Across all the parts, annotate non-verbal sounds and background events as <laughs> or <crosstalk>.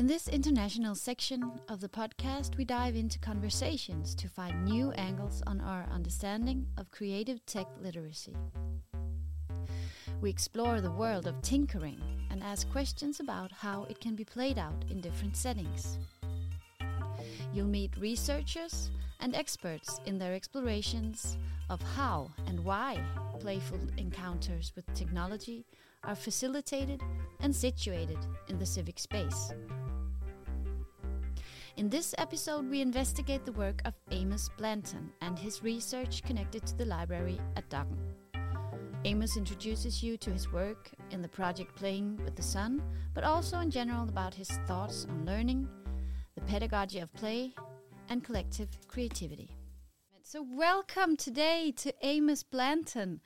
In this international section of the podcast, we dive into conversations to find new angles on our understanding of creative tech literacy. We explore the world of tinkering and ask questions about how it can be played out in different settings. You'll meet researchers and experts in their explorations of how and why playful encounters with technology are facilitated and situated in the civic space. In this episode, we investigate the work of Amos Blanton and his research connected to the library at Dokk1. Amos introduces you to his work in the project Playing with the Sun, but also in general about his thoughts on learning, the pedagogy of play, and collective creativity. So, welcome today to Amos Blanton.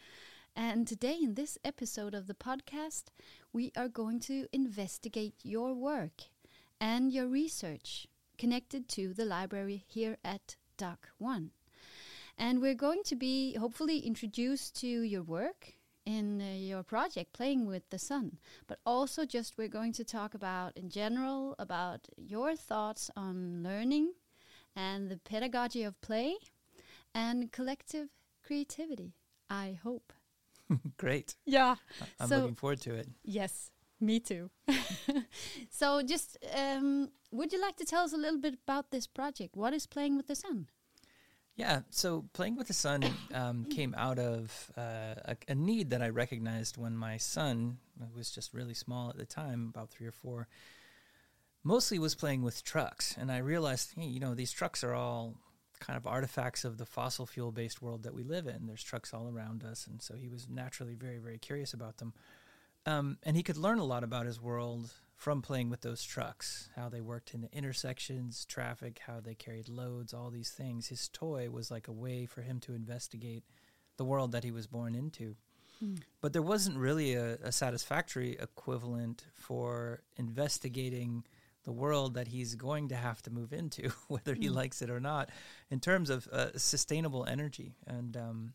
And today, in this episode of the podcast, we are going to investigate your work and your research connected to the library here at Dokk1. And we're going to be hopefully introduced to your work in uh, your project playing with the sun but also just we're going to talk about in general about your thoughts on learning and the pedagogy of play and collective creativity i hope <laughs> Great. yeah I'm So- looking forward to it. Yes, me too. <laughs> so, just um, would you like to tell us a little bit about this project? What is Playing with the Sun? Yeah. So playing with the sun um, <coughs> came out of uh, a, a need that I recognized when my son who was just really small at the time, about three or four. Mostly was playing with trucks, and I realized, hey, you know, these trucks are all kind of artifacts of the fossil fuel based world that we live in. There's trucks all around us, and so he was naturally very, very curious about them. Um, and he could learn a lot about his world from playing with those trucks, how they worked in the intersections, traffic, how they carried loads, all these things. His toy was like a way for him to investigate the world that he was born into. But there wasn't really a, a satisfactory equivalent for investigating the world that he's going to have to move into, <laughs> whether he likes it or not, in terms of uh, sustainable energy. And um,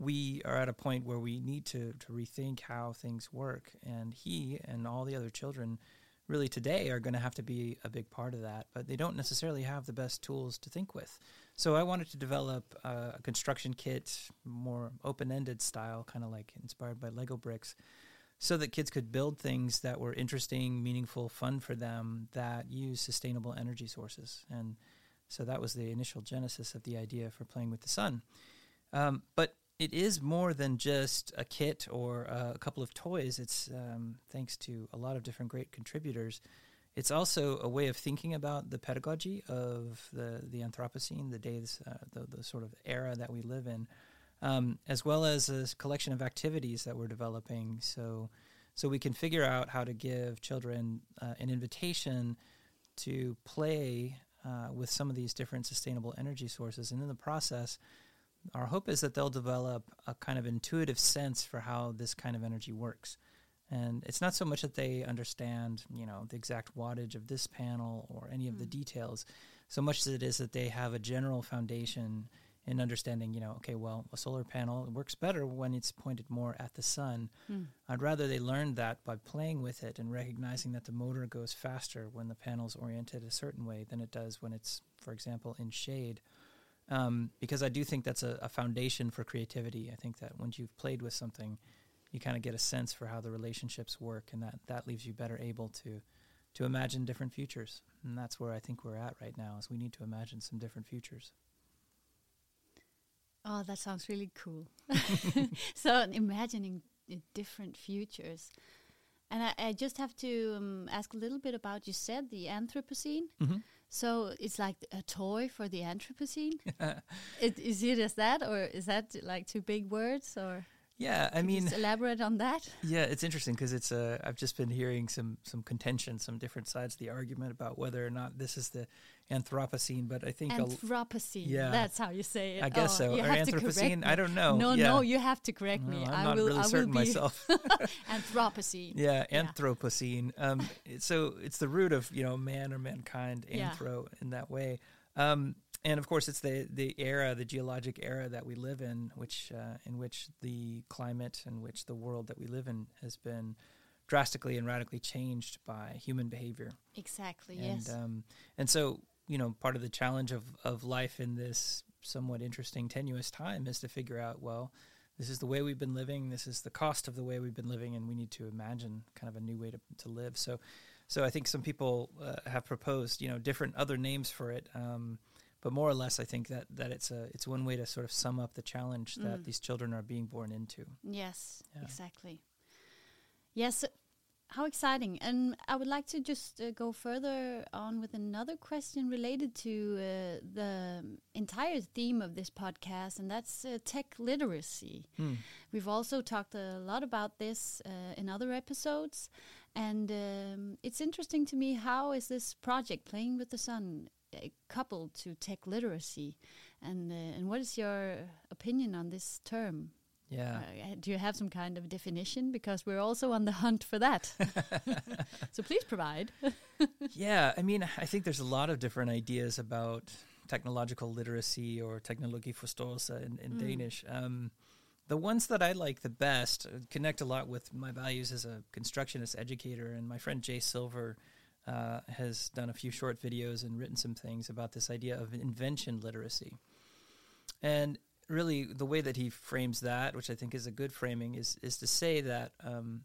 we are at a point where we need to, to rethink how things work. And he and all the other children really today are going to have to be a big part of that, but they don't necessarily have the best tools to think with. So I wanted to develop a construction kit, more open ended style, kind of like inspired by Lego bricks, so that kids could build things that were interesting, meaningful, fun for them that use sustainable energy sources. And so that was the initial genesis of the idea for playing with the sun. Um, but it is more than just a kit or uh, a couple of toys. It's um, thanks to a lot of different great contributors. It's also a way of thinking about the pedagogy of the the Anthropocene, the days, uh, the the sort of era that we live in, um, as well as a collection of activities that we're developing. So, so we can figure out how to give children uh, an invitation to play uh, with some of these different sustainable energy sources, and in the process, our hope is that they'll develop a kind of intuitive sense for how this kind of energy works. And it's not so much that they understand, you know, the exact wattage of this panel or any of the hmm. details, so much as it is that they have a general foundation in understanding, you know, okay, well, a solar panel works better when it's pointed more at the sun. Hmm. I'd rather they learn that by playing with it and recognizing that the motor goes faster when the panel's oriented a certain way than it does when it's, for example, in shade um, because I do think that's a, a foundation for creativity. I think that once you've played with something, you kind of get a sense for how the relationships work, and that that leaves you better able to to imagine different futures. And that's where I think we're at right now. Is we need to imagine some different futures. Oh, that sounds really cool. <laughs> so, imagining different futures. And I, I just have to um, ask a little bit about you said the Anthropocene. So it's like a toy for the Anthropocene. <laughs> it, is it as that, or is that like two big words, or Yeah, I mean, just elaborate on that? Yeah, it's interesting because it's uh, I've just been hearing some some contention, some different sides of the argument about whether or not this is the Anthropocene, but I think Anthropocene. yeah. that's how you say it. I guess Oh, so. you Or have Anthropocene? I don't know. No, Yeah. no, you have to correct me. Well, I I'm not will. really I will certain be myself. <laughs> Anthropocene. yeah, Yeah. Anthropocene. Um, so it's the root of you know man or mankind, Yeah. anthro in that way. Um, and of course, it's the the era, the geologic era that we live in, which uh, in which the climate in which the world that we live in has been drastically and radically changed by human behavior. Exactly. And, yes. Um, and so, you know, part of the challenge of, of life in this somewhat interesting, tenuous time is to figure out, well, this is the way we've been living. This is the cost of the way we've been living, and we need to imagine kind of a new way to, to live. So, so I think some people uh, have proposed, you know, different other names for it. Um, but more or less, I think that, that it's a it's one way to sort of sum up the challenge Mm. that these children are being born into. Yes, Yeah. exactly. Yes, how exciting. And I would like to just uh, go further on with another question related to uh, the entire theme of this podcast, and that's uh, tech literacy. Hmm. We've also talked a lot about this uh, in other episodes, and um, it's interesting to me how is this project playing with the sun uh, coupled to tech literacy, and uh, and what is your opinion on this term? Yeah. Uh, do you have some kind of definition? Because we're also on the hunt for that. <laughs> so please provide. <laughs> yeah, I mean, I think there's a lot of different ideas about technological literacy or technologi teknologiforståelse in, in Mm. Danish. Um, the ones that I like the best uh, connect a lot with my values as a constructionist educator, and my friend Jay Silver uh, has done a few short videos and written some things about this idea of invention literacy. And really, the way that he frames that, which I think is a good framing, is is to say that um,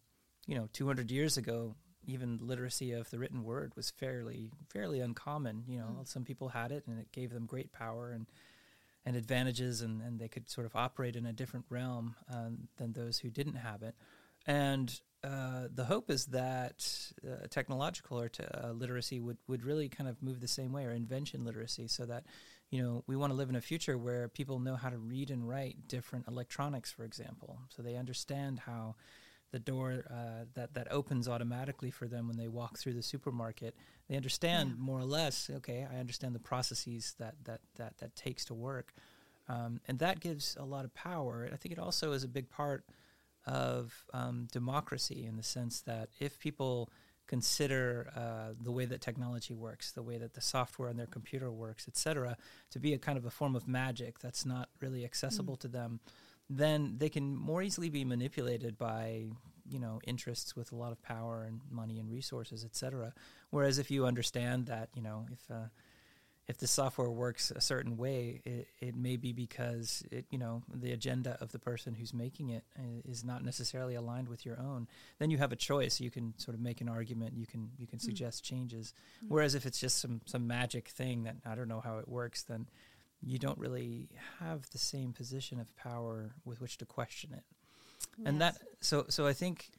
you know, 200 years ago, even literacy of the written word was fairly fairly uncommon. You know, Mm. some people had it, and it gave them great power and and advantages, and, and they could sort of operate in a different realm um, than those who didn't have it. And uh, the hope is that uh, technological or te- uh, literacy would, would really kind of move the same way, or invention literacy, so that you know we want to live in a future where people know how to read and write different electronics, for example, so they understand how the door uh, that that opens automatically for them when they walk through the supermarket. They understand Yeah. more or less. Okay, I understand the processes that that that that takes to work, um, and that gives a lot of power. I think it also is a big part of um, democracy in the sense that if people consider uh, the way that technology works, the way that the software on their computer works, etc., to be a kind of a form of magic that's not really accessible to them, then they can more easily be manipulated by you know interests with a lot of power and money and resources, etc. Whereas if you understand that you know if uh, if the software works a certain way, it, it may be because it, you know the agenda of the person who's making it is not necessarily aligned with your own. Then you have a choice. You can sort of make an argument. You can you can Mm. suggest changes. Mm. Whereas if it's just some some magic thing that I don't know how it works, then you don't really have the same position of power with which to question it and Yes. that so so I think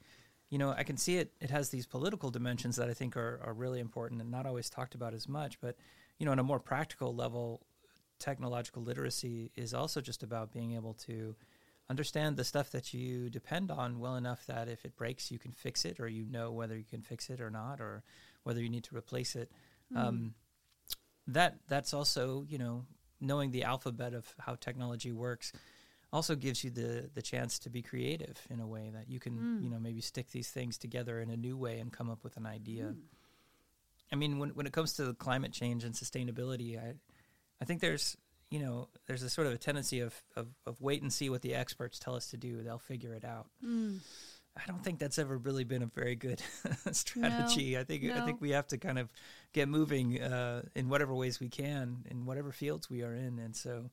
you know I can see it it has these political dimensions that I think are are really important and not always talked about as much but you know on a more practical level technological literacy is also just about being able to understand the stuff that you depend on well enough that if it breaks you can fix it or you know whether you can fix it or not or whether you need to replace it Mm. um, that that's also you know knowing the alphabet of how technology works also gives you the the chance to be creative in a way that you can Mm. you know maybe stick these things together in a new way and come up with an idea. Mm. I mean, when when it comes to climate change and sustainability, I I think there's you know there's a sort of a tendency of, of of wait and see what the experts tell us to do. They'll figure it out. Mm. I don't think that's ever really been a very good <laughs> strategy. I think I think we have to kind of get moving uh, in whatever ways we can in whatever fields we are in, and so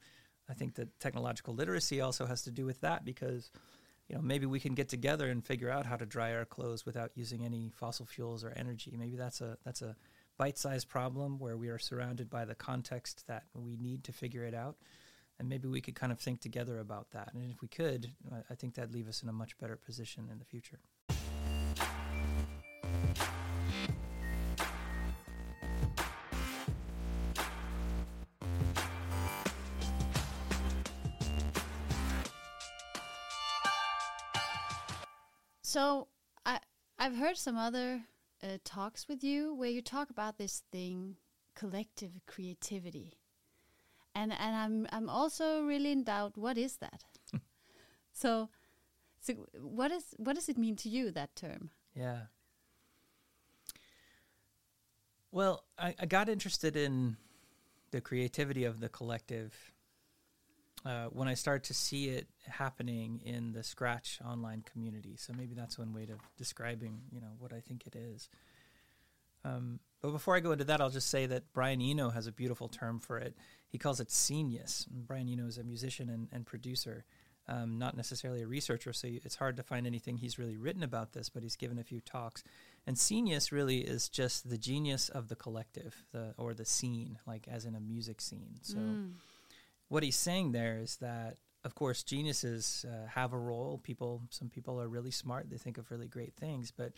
I think that technological literacy also has to do with that because you know maybe we can get together and figure out how to dry our clothes without using any fossil fuels or energy. Maybe that's a that's a bite-sized problem where we are surrounded by the context that we need to figure it out. And maybe we could kind of think together about that. And if we could, I- think that'd leave us in a much better position in the future. So I I've heard some other uh, talks with you where you talk about this thing, collective creativity, and and I'm I'm also really in doubt. What is that? <laughs> so, so what is what does it mean to you that term? Yeah. Well, I, I got interested in the creativity of the collective uh, when I start to see it happening in the Scratch online community. So maybe that's one way of describing, you know, what I think it is. Um, but before I go into that, I'll just say that Brian Eno has a beautiful term for it. He calls it scenius. Brian Eno is a musician and, and producer, um, not necessarily a researcher, so it's hard to find anything he's really written about this, but he's given a few talks. And scenius really is just the genius of the collective, the, or the scene, like as in a music scene. So mm. What he's saying there is that, of course, geniuses uh, have a role. People, some people are really smart; they think of really great things, but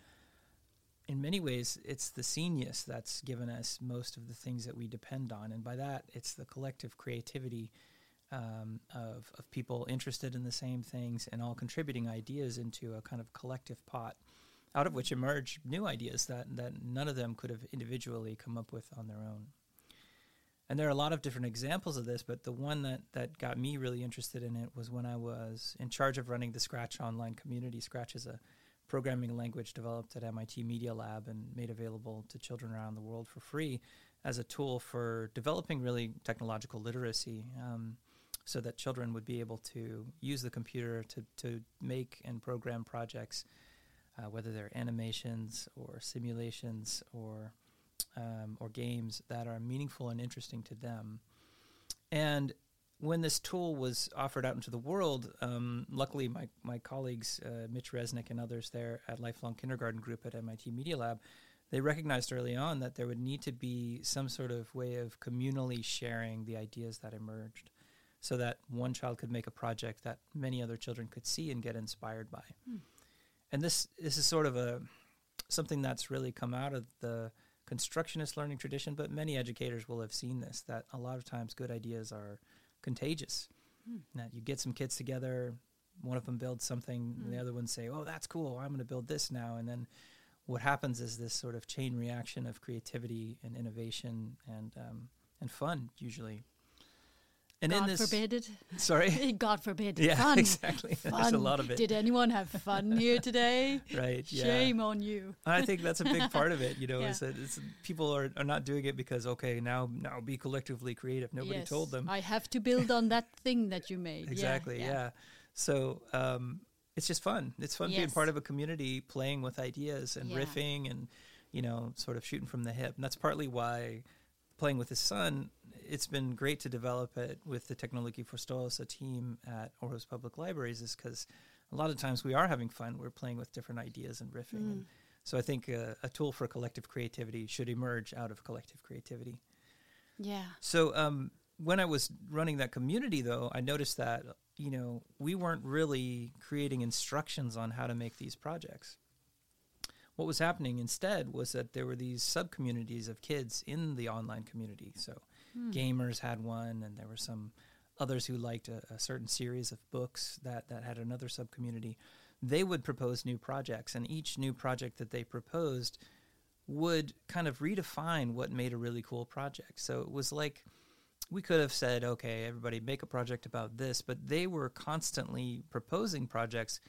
in many ways, it's the scenius that's given us most of the things that we depend on, and by that, it's the collective creativity um, of of people interested in the same things and all contributing ideas into a kind of collective pot out of which emerge new ideas that, that none of them could have individually come up with on their own. And there are a lot of different examples of this, but the one that, that got me really interested in it was when I was in charge of running the Scratch online community. Scratch is a programming language developed at MIT Media Lab and made available to children around the world for free as a tool for developing really technological literacy um, so that children would be able to use the computer to, to make and program projects uh, whether they're animations or simulations or um, or games that are meaningful and interesting to them. And when this tool was offered out into the world, um, luckily my, my colleagues, uh, Mitch Resnick and others there at Lifelong Kindergarten Group at MIT Media Lab, they recognized early on that there would need to be some sort of way of communally sharing the ideas that emerged so that one child could make a project that many other children could see and get inspired by. Hmm and this this is sort of a something that's really come out of the constructionist learning tradition, but many educators will have seen this that a lot of times good ideas are contagious. Hmm. That you get some kids together, one of them builds something, hmm. the other one say, "Oh, that's cool. I'm going to build this now." And then what happens is this sort of chain reaction of creativity and innovation and um, and fun usually and God in this, forbid it. <laughs> Sorry. <laughs> God forbid. Yeah, <laughs> fun. exactly. Fun. There's a lot of it. Did anyone have fun here today? right. Yeah. Shame on you. I think that's a big part of it. You know, yeah. is that people are, are not doing it because okay, now now be collectively creative. Nobody yes. told them. I have to build on that thing that you made. exactly. Yeah. yeah. So um, it's just fun. It's fun yes. being part of a community, playing with ideas and riffing and you know, sort of shooting from the hip. And that's partly why playing with his son, it's been great to develop it with the Forståelse, a team at Aarhus Public Libraries, is because a lot of times we are having fun. We're playing with different ideas and riffing. Mm. And so I think uh, a tool for collective creativity should emerge out of collective creativity. Yeah. So um, when I was running that community, though, I noticed that you know we weren't really creating instructions on how to make these projects what was happening instead was that there were these sub communities of kids in the online community. So hmm. gamers had one, and there were some others who liked a, a, certain series of books that, that had another sub community. They would propose new projects, and each new project that they proposed would kind of redefine what made a really cool project. So it was like we could have said, okay, everybody make a project about this, but they were constantly proposing projects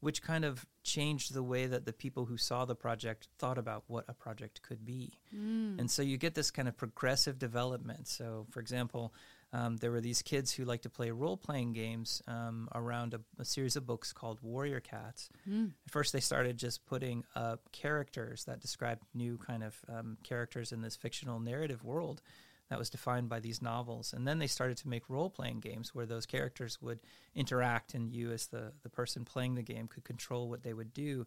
which kind of changed the way that the people who saw the project thought about what a project could be. Mm. And so you get this kind of progressive development. So, for example, um, there were these kids who like to play role playing games um, around a, a, series of books called Warrior Cats. Mm. At first, they started just putting up characters that described new kind of um, characters in this fictional narrative world that was defined by these novels. And then they started to make role playing games where those characters would interact, and you, as the, the person playing the game, could control what they would do.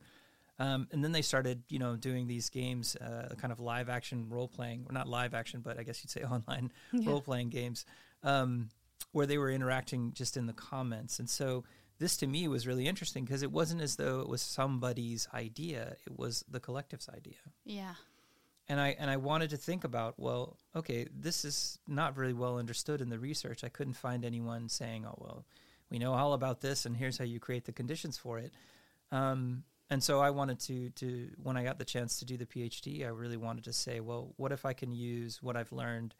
Um, and then they started, you know, doing these games, uh, kind of live action role playing, or not live action, but I guess you'd say <laughs> online yeah. role playing games, um, where they were interacting just in the comments. And so this to me was really interesting because it wasn't as though it was somebody's idea; it was the collective's idea. Yeah and I and I wanted to think about well, okay, this is not really well understood in the research. I couldn't find anyone saying, oh well, we know all about this, and here's how you create the conditions for it. Um, and so I wanted to to when I got the chance to do the PhD, I really wanted to say, well, what if I can use what I've learned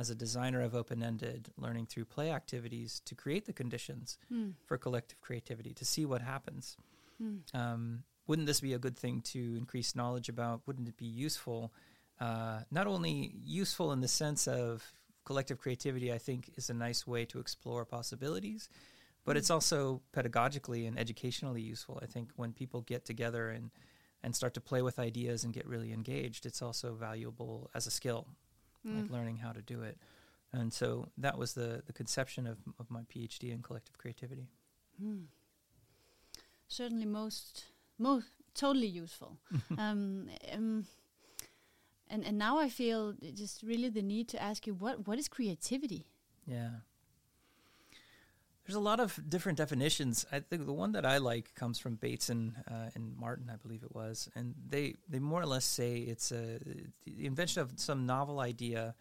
as a designer of open ended learning through play activities to create the conditions mm. for collective creativity to see what happens. Mm. Um, wouldn't this be a good thing to increase knowledge about? Wouldn't it be useful? Uh, not only useful in the sense of collective creativity, I think, is a nice way to explore possibilities, but it's also pedagogically and educationally useful. I think when people get together and and start to play with ideas and get really engaged, it's also valuable as a skill, like learning how to do it. And so that was the the conception of of my PhD in collective creativity. Certainly, most most totally useful. <laughs> um, um, and and now I feel just really the need to ask you what what is creativity? Yeah. There's a lot of different definitions. I think the one that I like comes from Bateson uh, and Martin, I believe it was, and they they more or less say it's a the invention of some novel idea.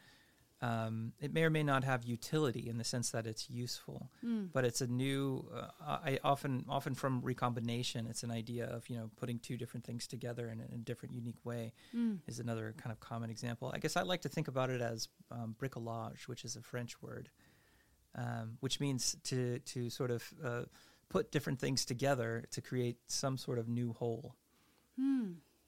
Um, it may or may not have utility in the sense that it's useful, but it's a new. Uh, I often often from recombination, it's an idea of you know putting two different things together in, a- in a different, unique way. Is another kind of common example. I guess I like to think about it as um, bricolage, which is a French word um, which means to to sort of uh, put different things together to create some sort of new whole.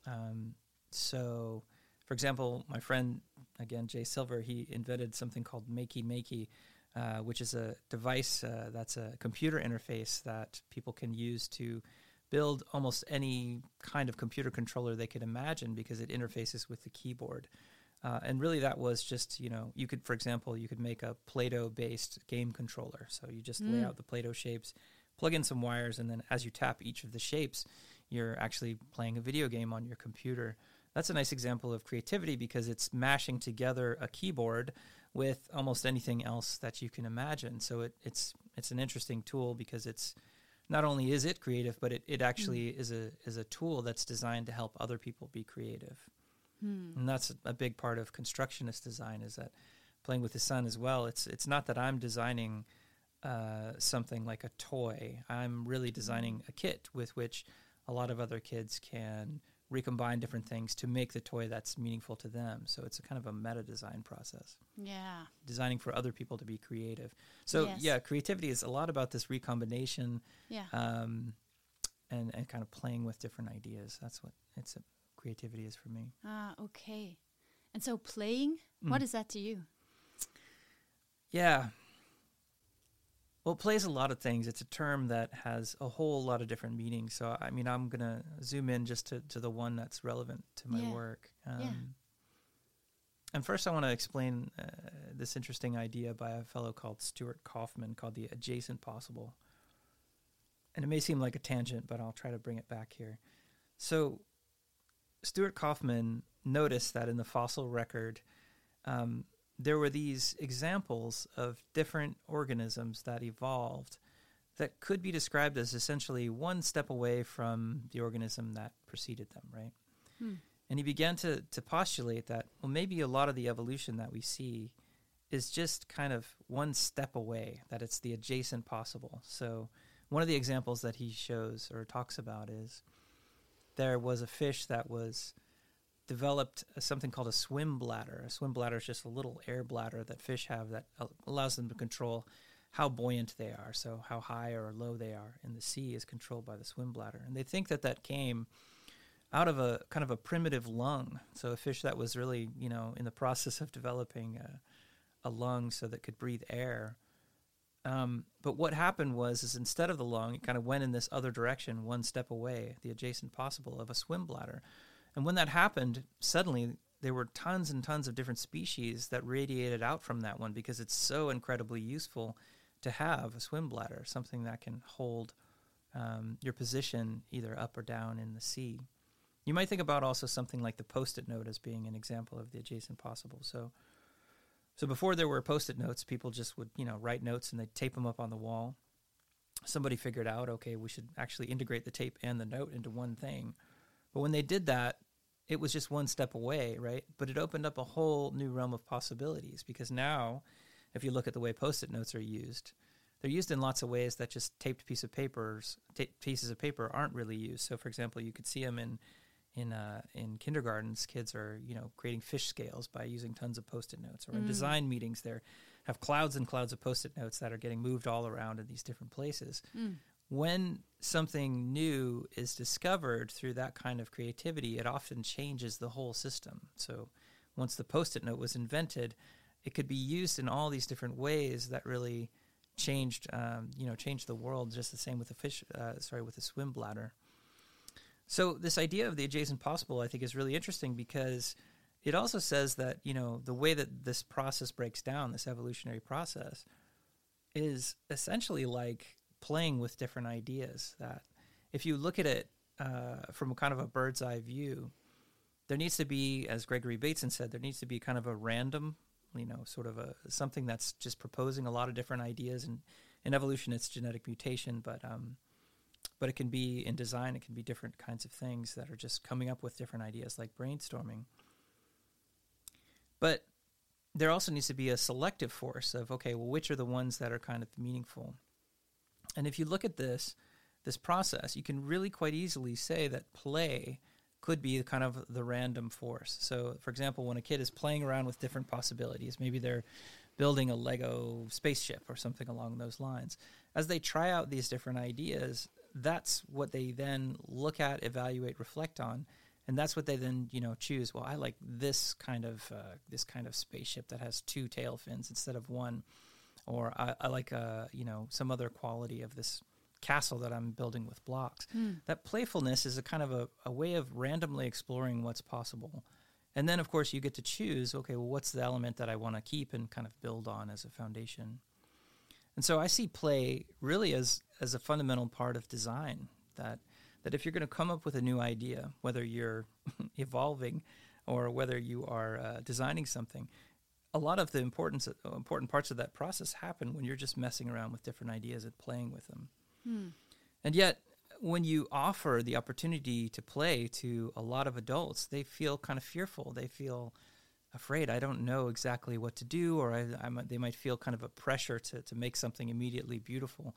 Um, so, for example, my friend again Jay Silver, he invented something called Makey Makey, uh, which is a device uh, that's a computer interface that people can use to build almost any kind of computer controller they could imagine because it interfaces with the keyboard. Uh, and really, that was just you know you could, for example, you could make a Play-Doh-based game controller. So you just lay out the Play-Doh shapes, plug in some wires, and then as you tap each of the shapes, you're actually playing a video game on your computer. That's a nice example of creativity because it's mashing together a keyboard with almost anything else that you can imagine. So it, it's it's an interesting tool because it's not only is it creative, but it, it hmm. actually is a is a tool that's designed to help other people be creative. Hmm. And that's a big part of constructionist design is that playing with the sun as well. It's it's not that I'm designing uh, something like a toy. I'm really designing hmm. a kit with which a lot of other kids can recombine different things to make the toy that's meaningful to them. So it's a kind of a meta design process, Yeah. designing for other people to be creative. So Yes. yeah, creativity is a lot about this recombination Yeah. um, and and kind of playing with different ideas. That's what it's a, creativity is for me. ah, okay. And so playing, Mm. what is that to you? Yeah. Well, it plays a lot of things. It's a term that has a whole lot of different meanings. So, I mean, I'm going to zoom in just to, to the one that's relevant to my Yeah. work. Um, Yeah. And first, I want to explain uh, this interesting idea by a fellow called Stuart Kauffman called the adjacent possible. And it may seem like a tangent, but I'll try to bring it back here. So, Stuart Kauffman noticed that in the fossil record, um, there were these examples of different organisms that evolved that could be described as essentially one step away from the organism that preceded them, right? Hmm. And he began to, to postulate that, well, maybe a lot of the evolution that we see is just kind of one step away, that it's the adjacent possible. So, one of the examples that he shows or talks about is there was a fish that was developed something called a swim bladder. A swim bladder is just a little air bladder that fish have that allows them to control how buoyant they are. So, how high or low they are in the sea is controlled by the swim bladder. And they think that that came out of a kind of a primitive lung. So, a fish that was really, you know, in the process of developing a, a lung so that could breathe air. Um, but what happened was, is instead of the lung, it kind of went in this other direction, one step away, the adjacent possible of a swim bladder. And when that happened, suddenly there were tons and tons of different species that radiated out from that one because it's so incredibly useful to have a swim bladder, something that can hold um, your position either up or down in the sea. You might think about also something like the post-it note as being an example of the adjacent possible. So, so before there were post-it notes, people just would you know write notes and they'd tape them up on the wall. Somebody figured out, okay, we should actually integrate the tape and the note into one thing. But when they did that, it was just one step away, right? But it opened up a whole new realm of possibilities because now, if you look at the way post-it notes are used, they're used in lots of ways that just taped piece of papers, ta- pieces of paper aren't really used. So, for example, you could see them in in uh, in kindergartens. Kids are you know creating fish scales by using tons of post-it notes, or in design meetings, there have clouds and clouds of post-it notes that are getting moved all around in these different places when something new is discovered through that kind of creativity, it often changes the whole system. So once the post it note was invented, it could be used in all these different ways that really changed, um, you know, changed the world. Just the same with the fish, uh, sorry, with the swim bladder. So this idea of the adjacent possible, I think, is really interesting because it also says that you know the way that this process breaks down, this evolutionary process, is essentially like playing with different ideas. That if you look at it uh, from kind of a bird's eye view, there needs to be, as Gregory Bateson said, there needs to be kind of a random, you know, sort of a something that's just proposing a lot of different ideas. And in evolution, it's genetic mutation, but um, but it can be in design. It can be different kinds of things that are just coming up with different ideas, like brainstorming. But there also needs to be a selective force of okay, well, which are the ones that are kind of meaningful? And if you look at this this process, you can really quite easily say that play could be kind of the random force. So, for example, when a kid is playing around with different possibilities, maybe they're building a Lego spaceship or something along those lines. As they try out these different ideas, that's what they then look at, evaluate, reflect on, and that's what they then you know choose. Well, I like this kind of uh, this kind of spaceship that has two tail fins instead of one, or I, I like uh, you know some other quality of this castle that I'm building with blocks. Mm. That playfulness is a kind of a, a way of randomly exploring what's possible. And then, of course, you get to choose okay, well, what's the element that I want to keep and kind of build on as a foundation? And so I see play really as, as a fundamental part of design that, that if you're going to come up with a new idea, whether you're <laughs> evolving or whether you are uh, designing something, a lot of the importance, important parts of that process happen when you're just messing around with different ideas and playing with them. Hmm. And yet, when you offer the opportunity to play to a lot of adults, they feel kind of fearful. They feel afraid. I don't know exactly what to do, or I, I might, they might feel kind of a pressure to, to make something immediately beautiful.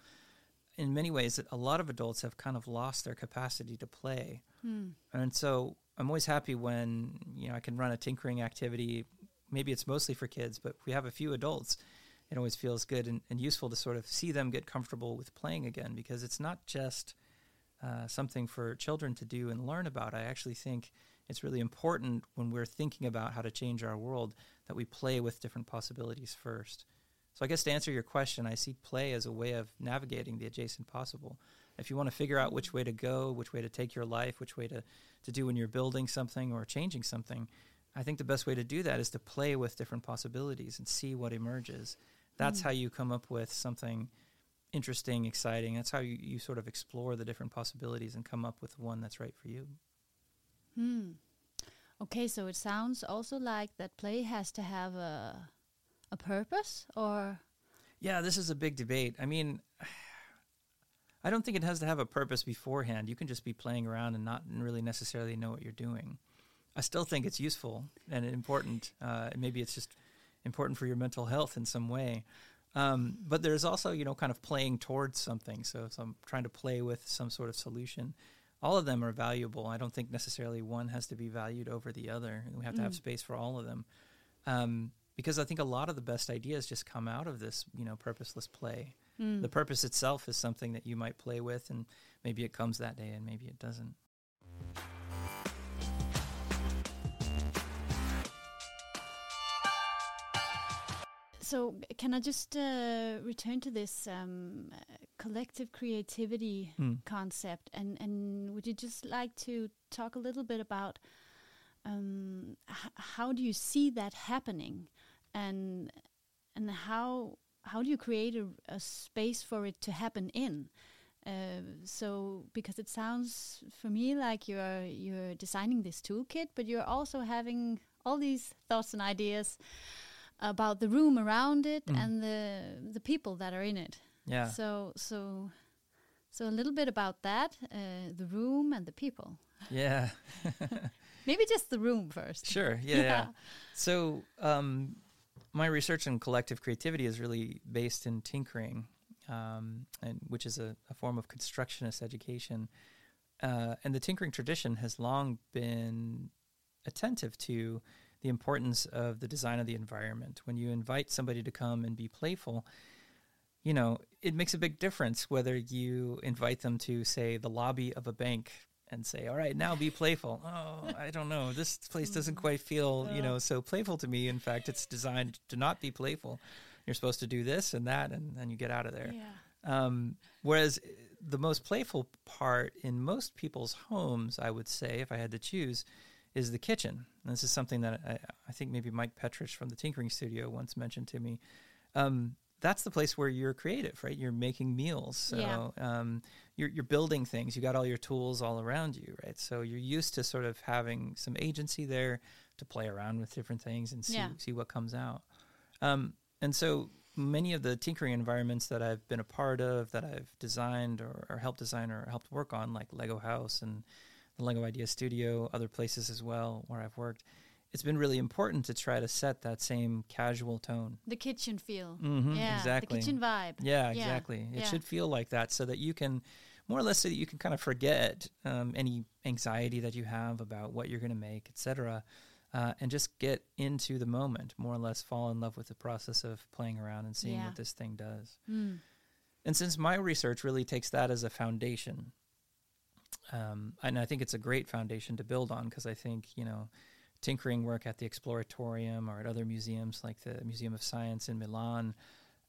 In many ways, a lot of adults have kind of lost their capacity to play. Hmm. And so I'm always happy when you know I can run a tinkering activity. Maybe it's mostly for kids, but we have a few adults it always feels good and, and, useful to sort of see them get comfortable with playing again because it's not just uh, something for children to do and learn about. I actually think it's really important when we're thinking about how to change our world that we play with different possibilities first. So I guess to answer your question, I see play as a way of navigating the adjacent possible. If you want to figure out which way to go, which way to take your life, which way to, to do when you're building something or changing something, I think the best way to do that is to play with different possibilities and see what emerges. That's mm. how you come up with something interesting, exciting. That's how you, you sort of explore the different possibilities and come up with one that's right for you. Hmm. Okay, so it sounds also like that play has to have a a purpose or Yeah, this is a big debate. I mean, <sighs> I don't think it has to have a purpose beforehand. You can just be playing around and not really necessarily know what you're doing. I still think it's useful and important. Uh, maybe it's just important for your mental health in some way. Um, but there's also, you know, kind of playing towards something. So, so I'm trying to play with some sort of solution. All of them are valuable. I don't think necessarily one has to be valued over the other. We have mm. to have mm. space for all of them. Um, because I think a lot of the best ideas just come out of this, you know, purposeless play. Mm. The purpose itself is something that you might play with, and maybe it comes that day and maybe it doesn't. So can I just uh, return to this um, collective creativity mm. concept, and and would you just like to talk a little bit about um, how do you see that happening, and and how how do you create a, a space for it to happen in? Uh, so because it sounds for me like you're you're designing this toolkit, but you're also having all these thoughts and ideas about the room around it mm. and the the people that are in it. Yeah. So so so a little bit about that, uh, the room and the people. Yeah. <laughs> Maybe just the room first. Sure. <laughs> Yeah. yeah. yeah. So um, my research in collective creativity is really based in tinkering, um, and which is a, a, form of constructionist education. Uh, and the tinkering tradition has long been attentive to the importance of the design of the environment. When you invite somebody to come and be playful, you know, it makes a big difference whether you invite them to, say, the lobby of a bank and say, "All right, now be playful." Oh, I don't know. This place doesn't quite feel, you know, so playful to me. In fact, it's designed to not be playful. You're supposed to do this and that, and then you get out of there. Yeah. Um, whereas the most playful part in most people's homes, I would say, if I had to choose, is the kitchen. And this is something that I, I think maybe Mike Petrich from the Tinkering Studio once mentioned to me. Um, that's the place where you're creative, right? You're making meals, so Yeah. um, you're you're building things. You got all your tools all around you, right? So you're used to sort of having some agency there to play around with different things and see Yeah. see what comes out. Um, and so many of the tinkering environments that I've been a part of, that I've designed or, or helped design or helped work on, like Lego House and the Lego Idea Studio, other places as well where I've worked, it's been really important to try to set that same casual tone. The kitchen feel. Mm-hmm, yeah. exactly. The kitchen vibe. Yeah, Yeah, exactly. It yeah. should feel like that so that you can, more or less, so that you can kind of forget um, any anxiety that you have about what you're going to make, etc., uh, and just get into the moment, more or less fall in love with the process of playing around and seeing Yeah. what this thing does. Mm. And since my research really takes that as a foundation, um, and I think it's a great foundation to build on because I think, you know, tinkering work at the Exploratorium or at other museums like the Museum of Science in Milan,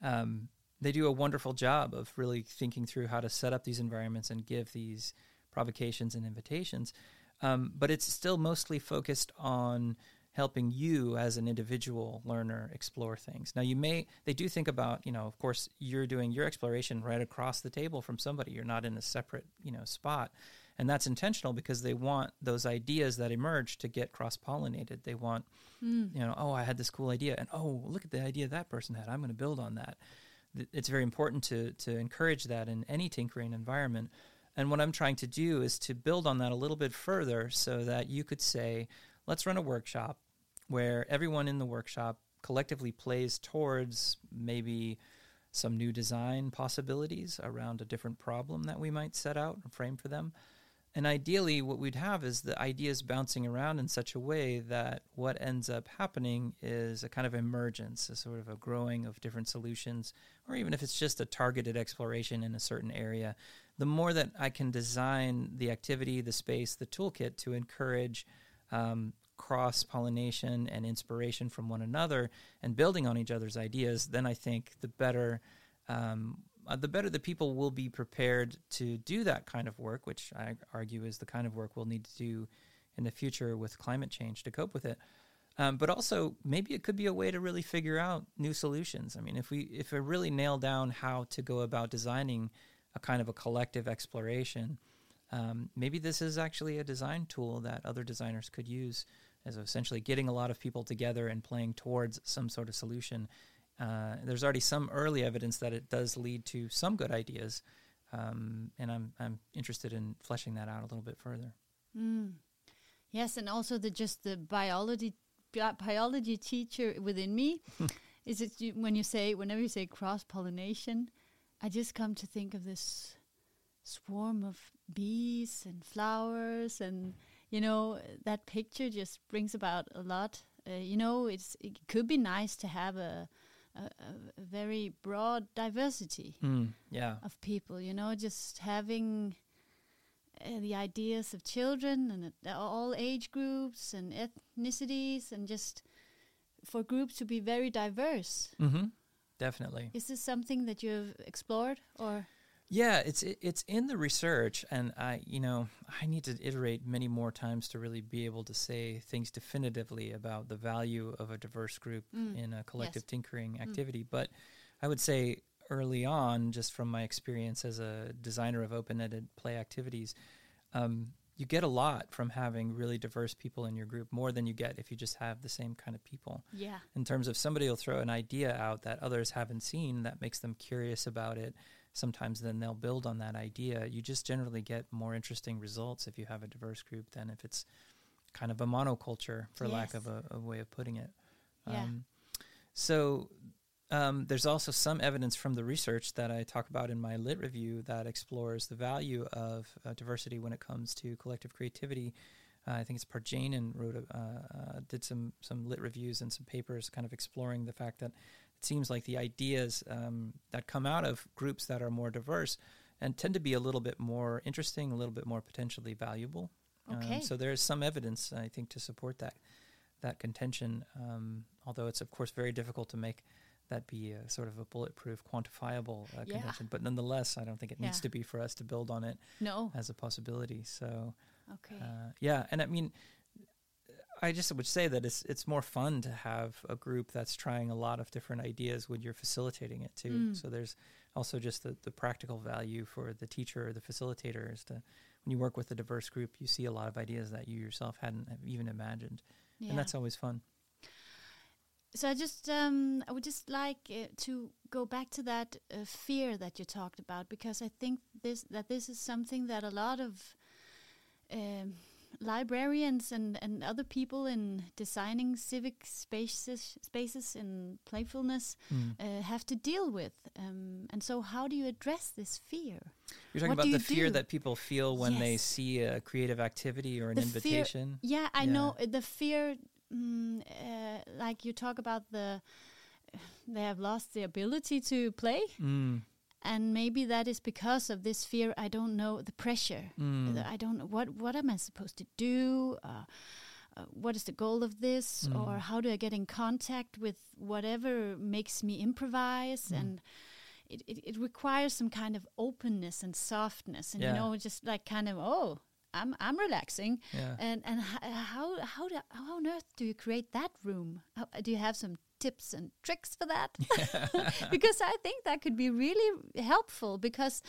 um, they do a wonderful job of really thinking through how to set up these environments and give these provocations and invitations. Um, but it's still mostly focused on helping you as an individual learner explore things. Now, you may, they do think about, you know, of course, you're doing your exploration right across the table from somebody. You're not in a separate, you know, spot. And that's intentional because they want those ideas that emerge to get cross pollinated. They want, Mm. you know, oh, I had this cool idea, and oh, look at the idea that person had. I'm going to build on that. It's very important to to encourage that in any tinkering environment. And what I'm trying to do is to build on that a little bit further, so that you could say, let's run a workshop where everyone in the workshop collectively plays towards maybe some new design possibilities around a different problem that we might set out and frame for them. And ideally, what we'd have is the ideas bouncing around in such a way that what ends up happening is a kind of emergence, a sort of a growing of different solutions, or even if it's just a targeted exploration in a certain area. The more that I can design the activity, the space, the toolkit to encourage um, cross pollination and inspiration from one another and building on each other's ideas, then I think the better. Um, uh, the better the people will be prepared to do that kind of work, which I argue is the kind of work we'll need to do in the future with climate change to cope with it. Um, but also, maybe it could be a way to really figure out new solutions. I mean, if we if we really nail down how to go about designing a kind of a collective exploration, um, maybe this is actually a design tool that other designers could use as essentially getting a lot of people together and playing towards some sort of solution. Uh, there's already some early evidence that it does lead to some good ideas, um, and I'm I'm interested in fleshing that out a little bit further. Mm. Yes, and also the just the biology biology teacher within me <laughs> is it you, when you say whenever you say cross pollination, I just come to think of this swarm of bees and flowers and you know that picture just brings about a lot. Uh, you know, it's it could be nice to have a a, a- very broad diversity Mm, yeah, of people you know just having uh, the ideas of children and uh, all age groups and ethnicities and just for groups to be very diverse mm-hmm. definitely. is this something that you've explored or Yeah, it's it's in the research, and I you know I need to iterate many more times to really be able to say things definitively about the value of a diverse group Mm, in a collective yes. tinkering activity. But I would say early on, just from my experience as a designer of open-ended play activities, um, you get a lot from having really diverse people in your group, more than you get if you just have the same kind of people yeah in terms of somebody will throw an idea out that others haven't seen that makes them curious about it sometimes then they'll build on that idea you just generally get more interesting results if you have a diverse group than if it's kind of a monoculture for lack of a, a way of putting it Yeah. um, so um, there's also some evidence from the research that I talk about in my lit review that explores the value of uh, diversity when it comes to collective creativity. Uh, I think it's Parjanen wrote a, uh, uh, did some some lit reviews and some papers, kind of exploring the fact that it seems like the ideas um, that come out of groups that are more diverse and tend to be a little bit more interesting, a little bit more potentially valuable. Um, Okay. so there's some evidence, I think, to support that that contention. Um, although it's of course very difficult to make that be a sort of a bulletproof, quantifiable uh, Yeah. contention. But nonetheless, I don't think it needs to be for us to build on it No. as a possibility. So Okay. uh, yeah, and I mean, I just would say that it's it's more fun to have a group that's trying a lot of different ideas when you're facilitating it too. Mm. So there's also just the, the practical value for the teacher or the facilitator is to when you work with a diverse group, you see a lot of ideas that you yourself hadn't even imagined, yeah. and that's always fun. So I just um, I would just like uh, to go back to that uh, fear that you talked about because I think this that this is something that a lot of um, librarians and, and other people in designing civic spaces spaces in playfulness Mm. uh, have to deal with. Um, and so, how do you address this fear? You're talking what about do the you fear do? that people feel when they see a creative activity or an The fear- invitation. Yeah, I Yeah. know the fear. Mm, uh, like you talk about the, they have lost the ability to play, Mm. And maybe that is because of this fear. I don't know the pressure. Mm. The- I don't know what what am I supposed to do. Uh, uh, what is the goal of this, Mm. or how do I get in contact with whatever makes me improvise Mm. and. It, it, it requires some kind of openness and softness, and Yeah. you know, just like kind of oh, I'm I'm relaxing, Yeah. and and how how do, how on earth do you create that room? How, do you have some tips and tricks for that? <laughs> <laughs> because I think that could be really helpful because.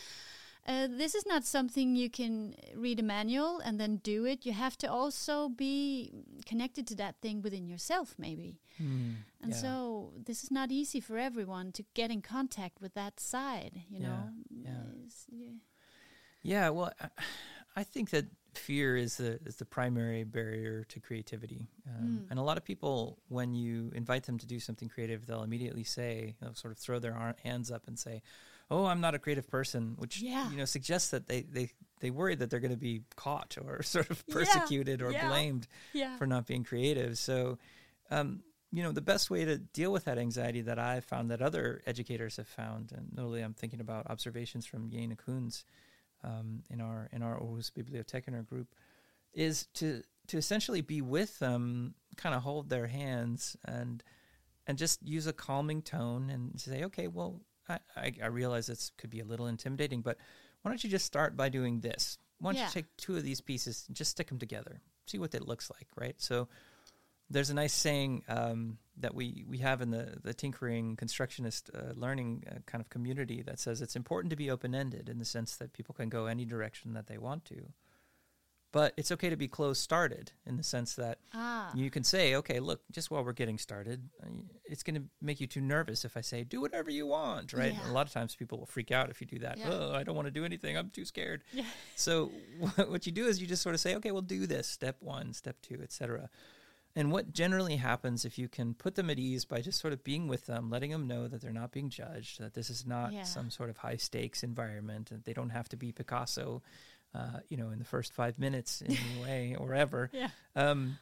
Uh, this is not something you can read a manual and then do it. You have to also be connected to that thing within yourself, maybe. Mm. And Yeah. so this is not easy for everyone to get in contact with that side. You Yeah, know. yeah. Yeah. Yeah, well, I, I think that fear is the is the primary barrier to creativity, um, Mm. and a lot of people, when you invite them to do something creative, they'll immediately say, they'll sort of throw their ar- hands up and say, "Oh, I'm not a creative person," which Yeah. you know suggests that they they they worry that they're going to be caught <laughs> or sort of Yeah, persecuted or yeah. blamed Yeah. for not being creative. So, um, you know, the best way to deal with that anxiety that I've found that other educators have found, and notably I'm thinking about observations from Jena Koons um, in our in our Aarhus Bibliothekaner group, is to to essentially be with them, kind of hold their hands and and just use a calming tone and say, okay, well, I, I, I realize this could be a little intimidating, but why don't you just start by doing this? Why don't Yeah. you take two of these pieces and just stick them together, see what it looks like, right? So there's a nice saying um, that we, we have in the, the tinkering constructionist uh, learning uh, kind of community that says it's important to be open ended in the sense that people can go any direction that they want to. But it's okay to be close started in the sense that Ah. you can say, okay, look, just while we're getting started, uh, it's going to make you too nervous if I say, do whatever you want, right? Yeah. A lot of times people will freak out if you do that. Yeah. Oh, I don't want to do anything. I'm too scared. Yeah. So <laughs> what you do is you just sort of say, okay, we'll do this, step one, step two, etc. And what generally happens if you can put them at ease by just sort of being with them, letting them know that they're not being judged, that this is not Yeah. some sort of high stakes environment, and they don't have to be Picasso, uh, you know, in the first five minutes in any <laughs> way or ever. Yeah. Um,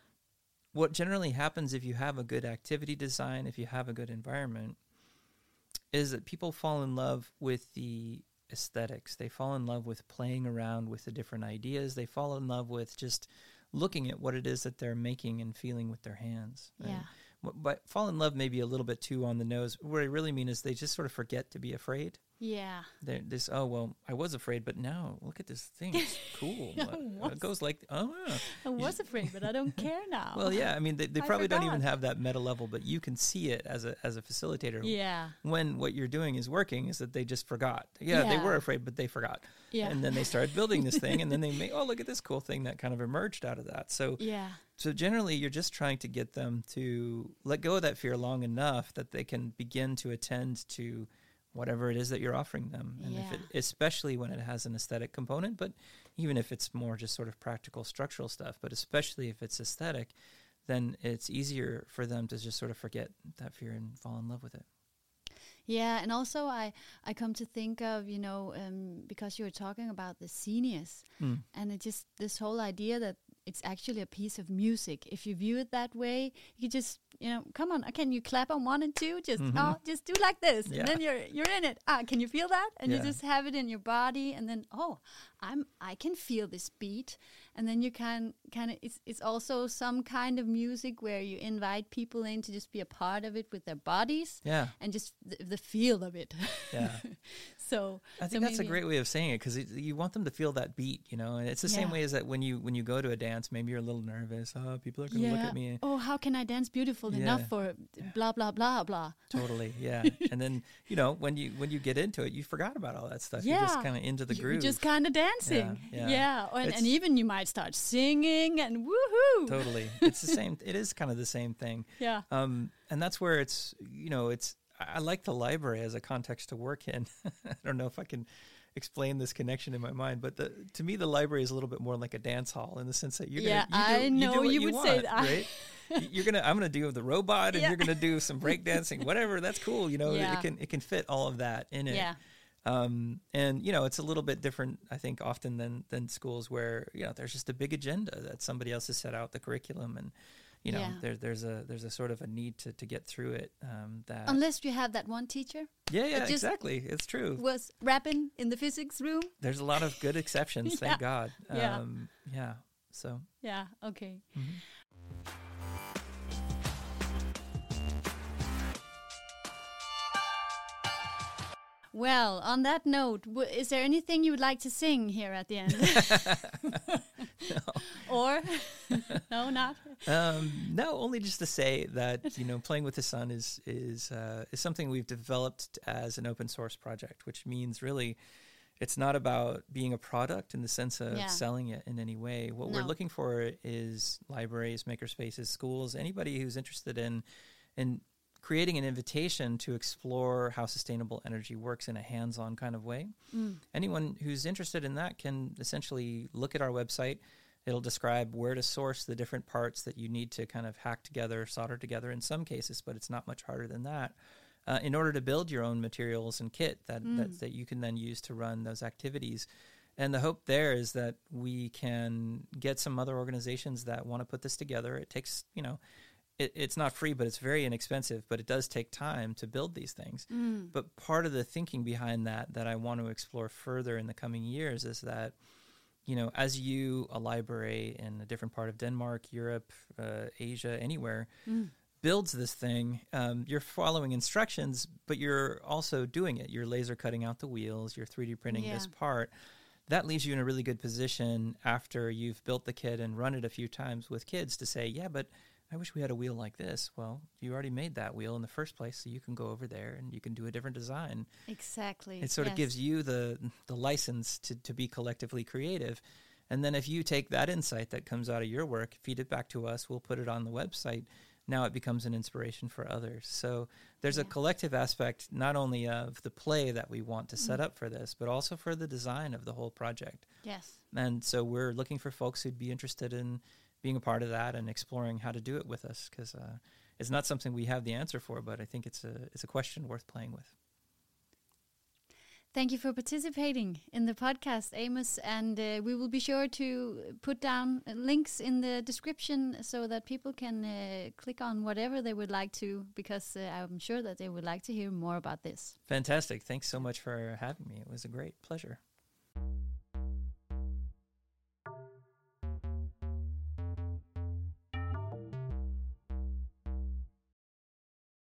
what generally happens if you have a good activity design, if you have a good environment, is that people fall in love with the aesthetics. They fall in love with playing around with the different ideas. They fall in love with just looking at what it is that they're making and feeling with their hands. Yeah. wh- but fall in love may be a little bit too on the nose. What I really mean is they just sort of forget to be afraid. Yeah. They're this oh well I was afraid but now look at this thing <laughs> it's cool Uh, was. it goes like oh yeah. I was afraid, but I don't <laughs> care now. well yeah I mean they, they probably don't even have that meta level but you can see it as a as a facilitator Yeah. when what you're doing is working is that they just forgot yeah, they were afraid but they forgot Yeah. and then they started building this thing and then they <laughs> made oh look at this cool thing that kind of emerged out of that so yeah. so generally you're just trying to get them to let go of that fear long enough that they can begin to attend to whatever it is that you're offering them. And if it especially when it has an aesthetic component but even if it's more just sort of practical structural stuff but especially if it's aesthetic then it's easier for them to just sort of forget that fear and fall in love with it. Yeah, and also I I come to think of you know um, because you were talking about the seniors, Mm. and it just this whole idea that it's actually a piece of music. If you view it that way, you just you know, come on, can you clap on one and two? Just Mhm. oh, just do like this, Yeah. and then you're you're in it. Ah, can you feel that? And Yeah. you just have it in your body, and then oh, I'm I can feel this beat, and then you can kind of it's it's also some kind of music where you invite people in to just be a part of it with their bodies Yeah, and just the, the feel of it. yeah. <laughs> so I so think that's a great way of saying it because you want them to feel that beat, you know. And it's the same way as that when you when you go to a dance, maybe you're a little nervous. Oh, people are going to look at me. Oh, how can I dance beautiful Yeah. enough for blah blah blah blah? Totally, <laughs> yeah. and then you know when you when you get into it, you forgot about all that stuff. You're just Yeah. kind of into the groove. Just kind of dancing. yeah. Yeah. And, and even you might start singing and woohoo. totally, it's the same. It is kind of the same thing. <laughs> Yeah. Um, and that's where it's you know it's I like the library as a context to work in. <laughs> I don't know if I can explain this connection in my mind, but the, to me the library is a little bit more like a dance hall in the sense that you're Yeah, gonna, you do, I you know you you would want, say that. right? <laughs> You're gonna I'm gonna do the robot and Yeah. you're gonna do some breakdancing, <laughs> whatever. That's cool. You know, Yeah. it can it can fit all of that in it. Yeah. Um, and you know, it's a little bit different, I think, often than than schools where you know there's just a big agenda that somebody else has set out the curriculum, and you know, Yeah. there, there's a there's a sort of a need to, to get through it. Um, that Unless you have that one teacher yeah, yeah, exactly, it's true. was rapping in the physics room. There's a lot of good <laughs> exceptions, thank God. Yeah. Um, yeah. So Yeah. Okay. mhm. Well, on that note, w- is there anything you would like to sing here at the end? <laughs> <laughs> <laughs> or <laughs> no, not. um, no, only just to say that you know, playing with the sun is is uh, is something we've developed as an open source project, which means really, it's not about being a product in the sense of Yeah. selling it in any way. What we're looking for is libraries, makerspaces, schools, anybody who's interested in in creating an invitation to explore how sustainable energy works in a hands-on kind of way. Mm. Anyone who's interested in that can essentially look at our website. It'll describe where to source the different parts that you need to kind of hack together, solder together in some cases, but it's not much harder than that. Uh, in order to build your own materials and kit that, that that you can then use to run those activities. And the hope there is that we can get some other organizations that want to put this together. It takes, you know, it, it's not free, but it's very inexpensive, but it does take time to build these things. Mm. But part of the thinking behind that that I want to explore further in the coming years is that, you know, as you, a library in a different part of Denmark, Europe, uh, Asia, anywhere, Mm. builds this thing, um, you're following instructions, but you're also doing it. You're laser cutting out the wheels, you're 3D printing this part. That leaves you in a really good position after you've built the kit and run it a few times with kids to say, yeah, but I wish we had a wheel like this. Well, you already made that wheel in the first place, so you can go over there and you can do a different design. Exactly. It sort of gives you the the license to, to be collectively creative. And then if you take that insight that comes out of your work, feed it back to us, we'll put it on the website. Now it becomes an inspiration for others. So there's a collective aspect not only of the play that we want to Mm. set up for this, but also for the design of the whole project. Yes. And so we're looking for folks who'd be interested in being a part of that and exploring how to do it with us because uh, it's not something we have the answer for, but I think it's a it's a question worth playing with. Thank you for participating in the podcast, Amos. And uh, we will be sure to put down uh, links in the description so that people can uh, click on whatever they would like to, because uh, I'm sure that they would like to hear more about this. Fantastic! Thanks so much for having me. It was a great pleasure.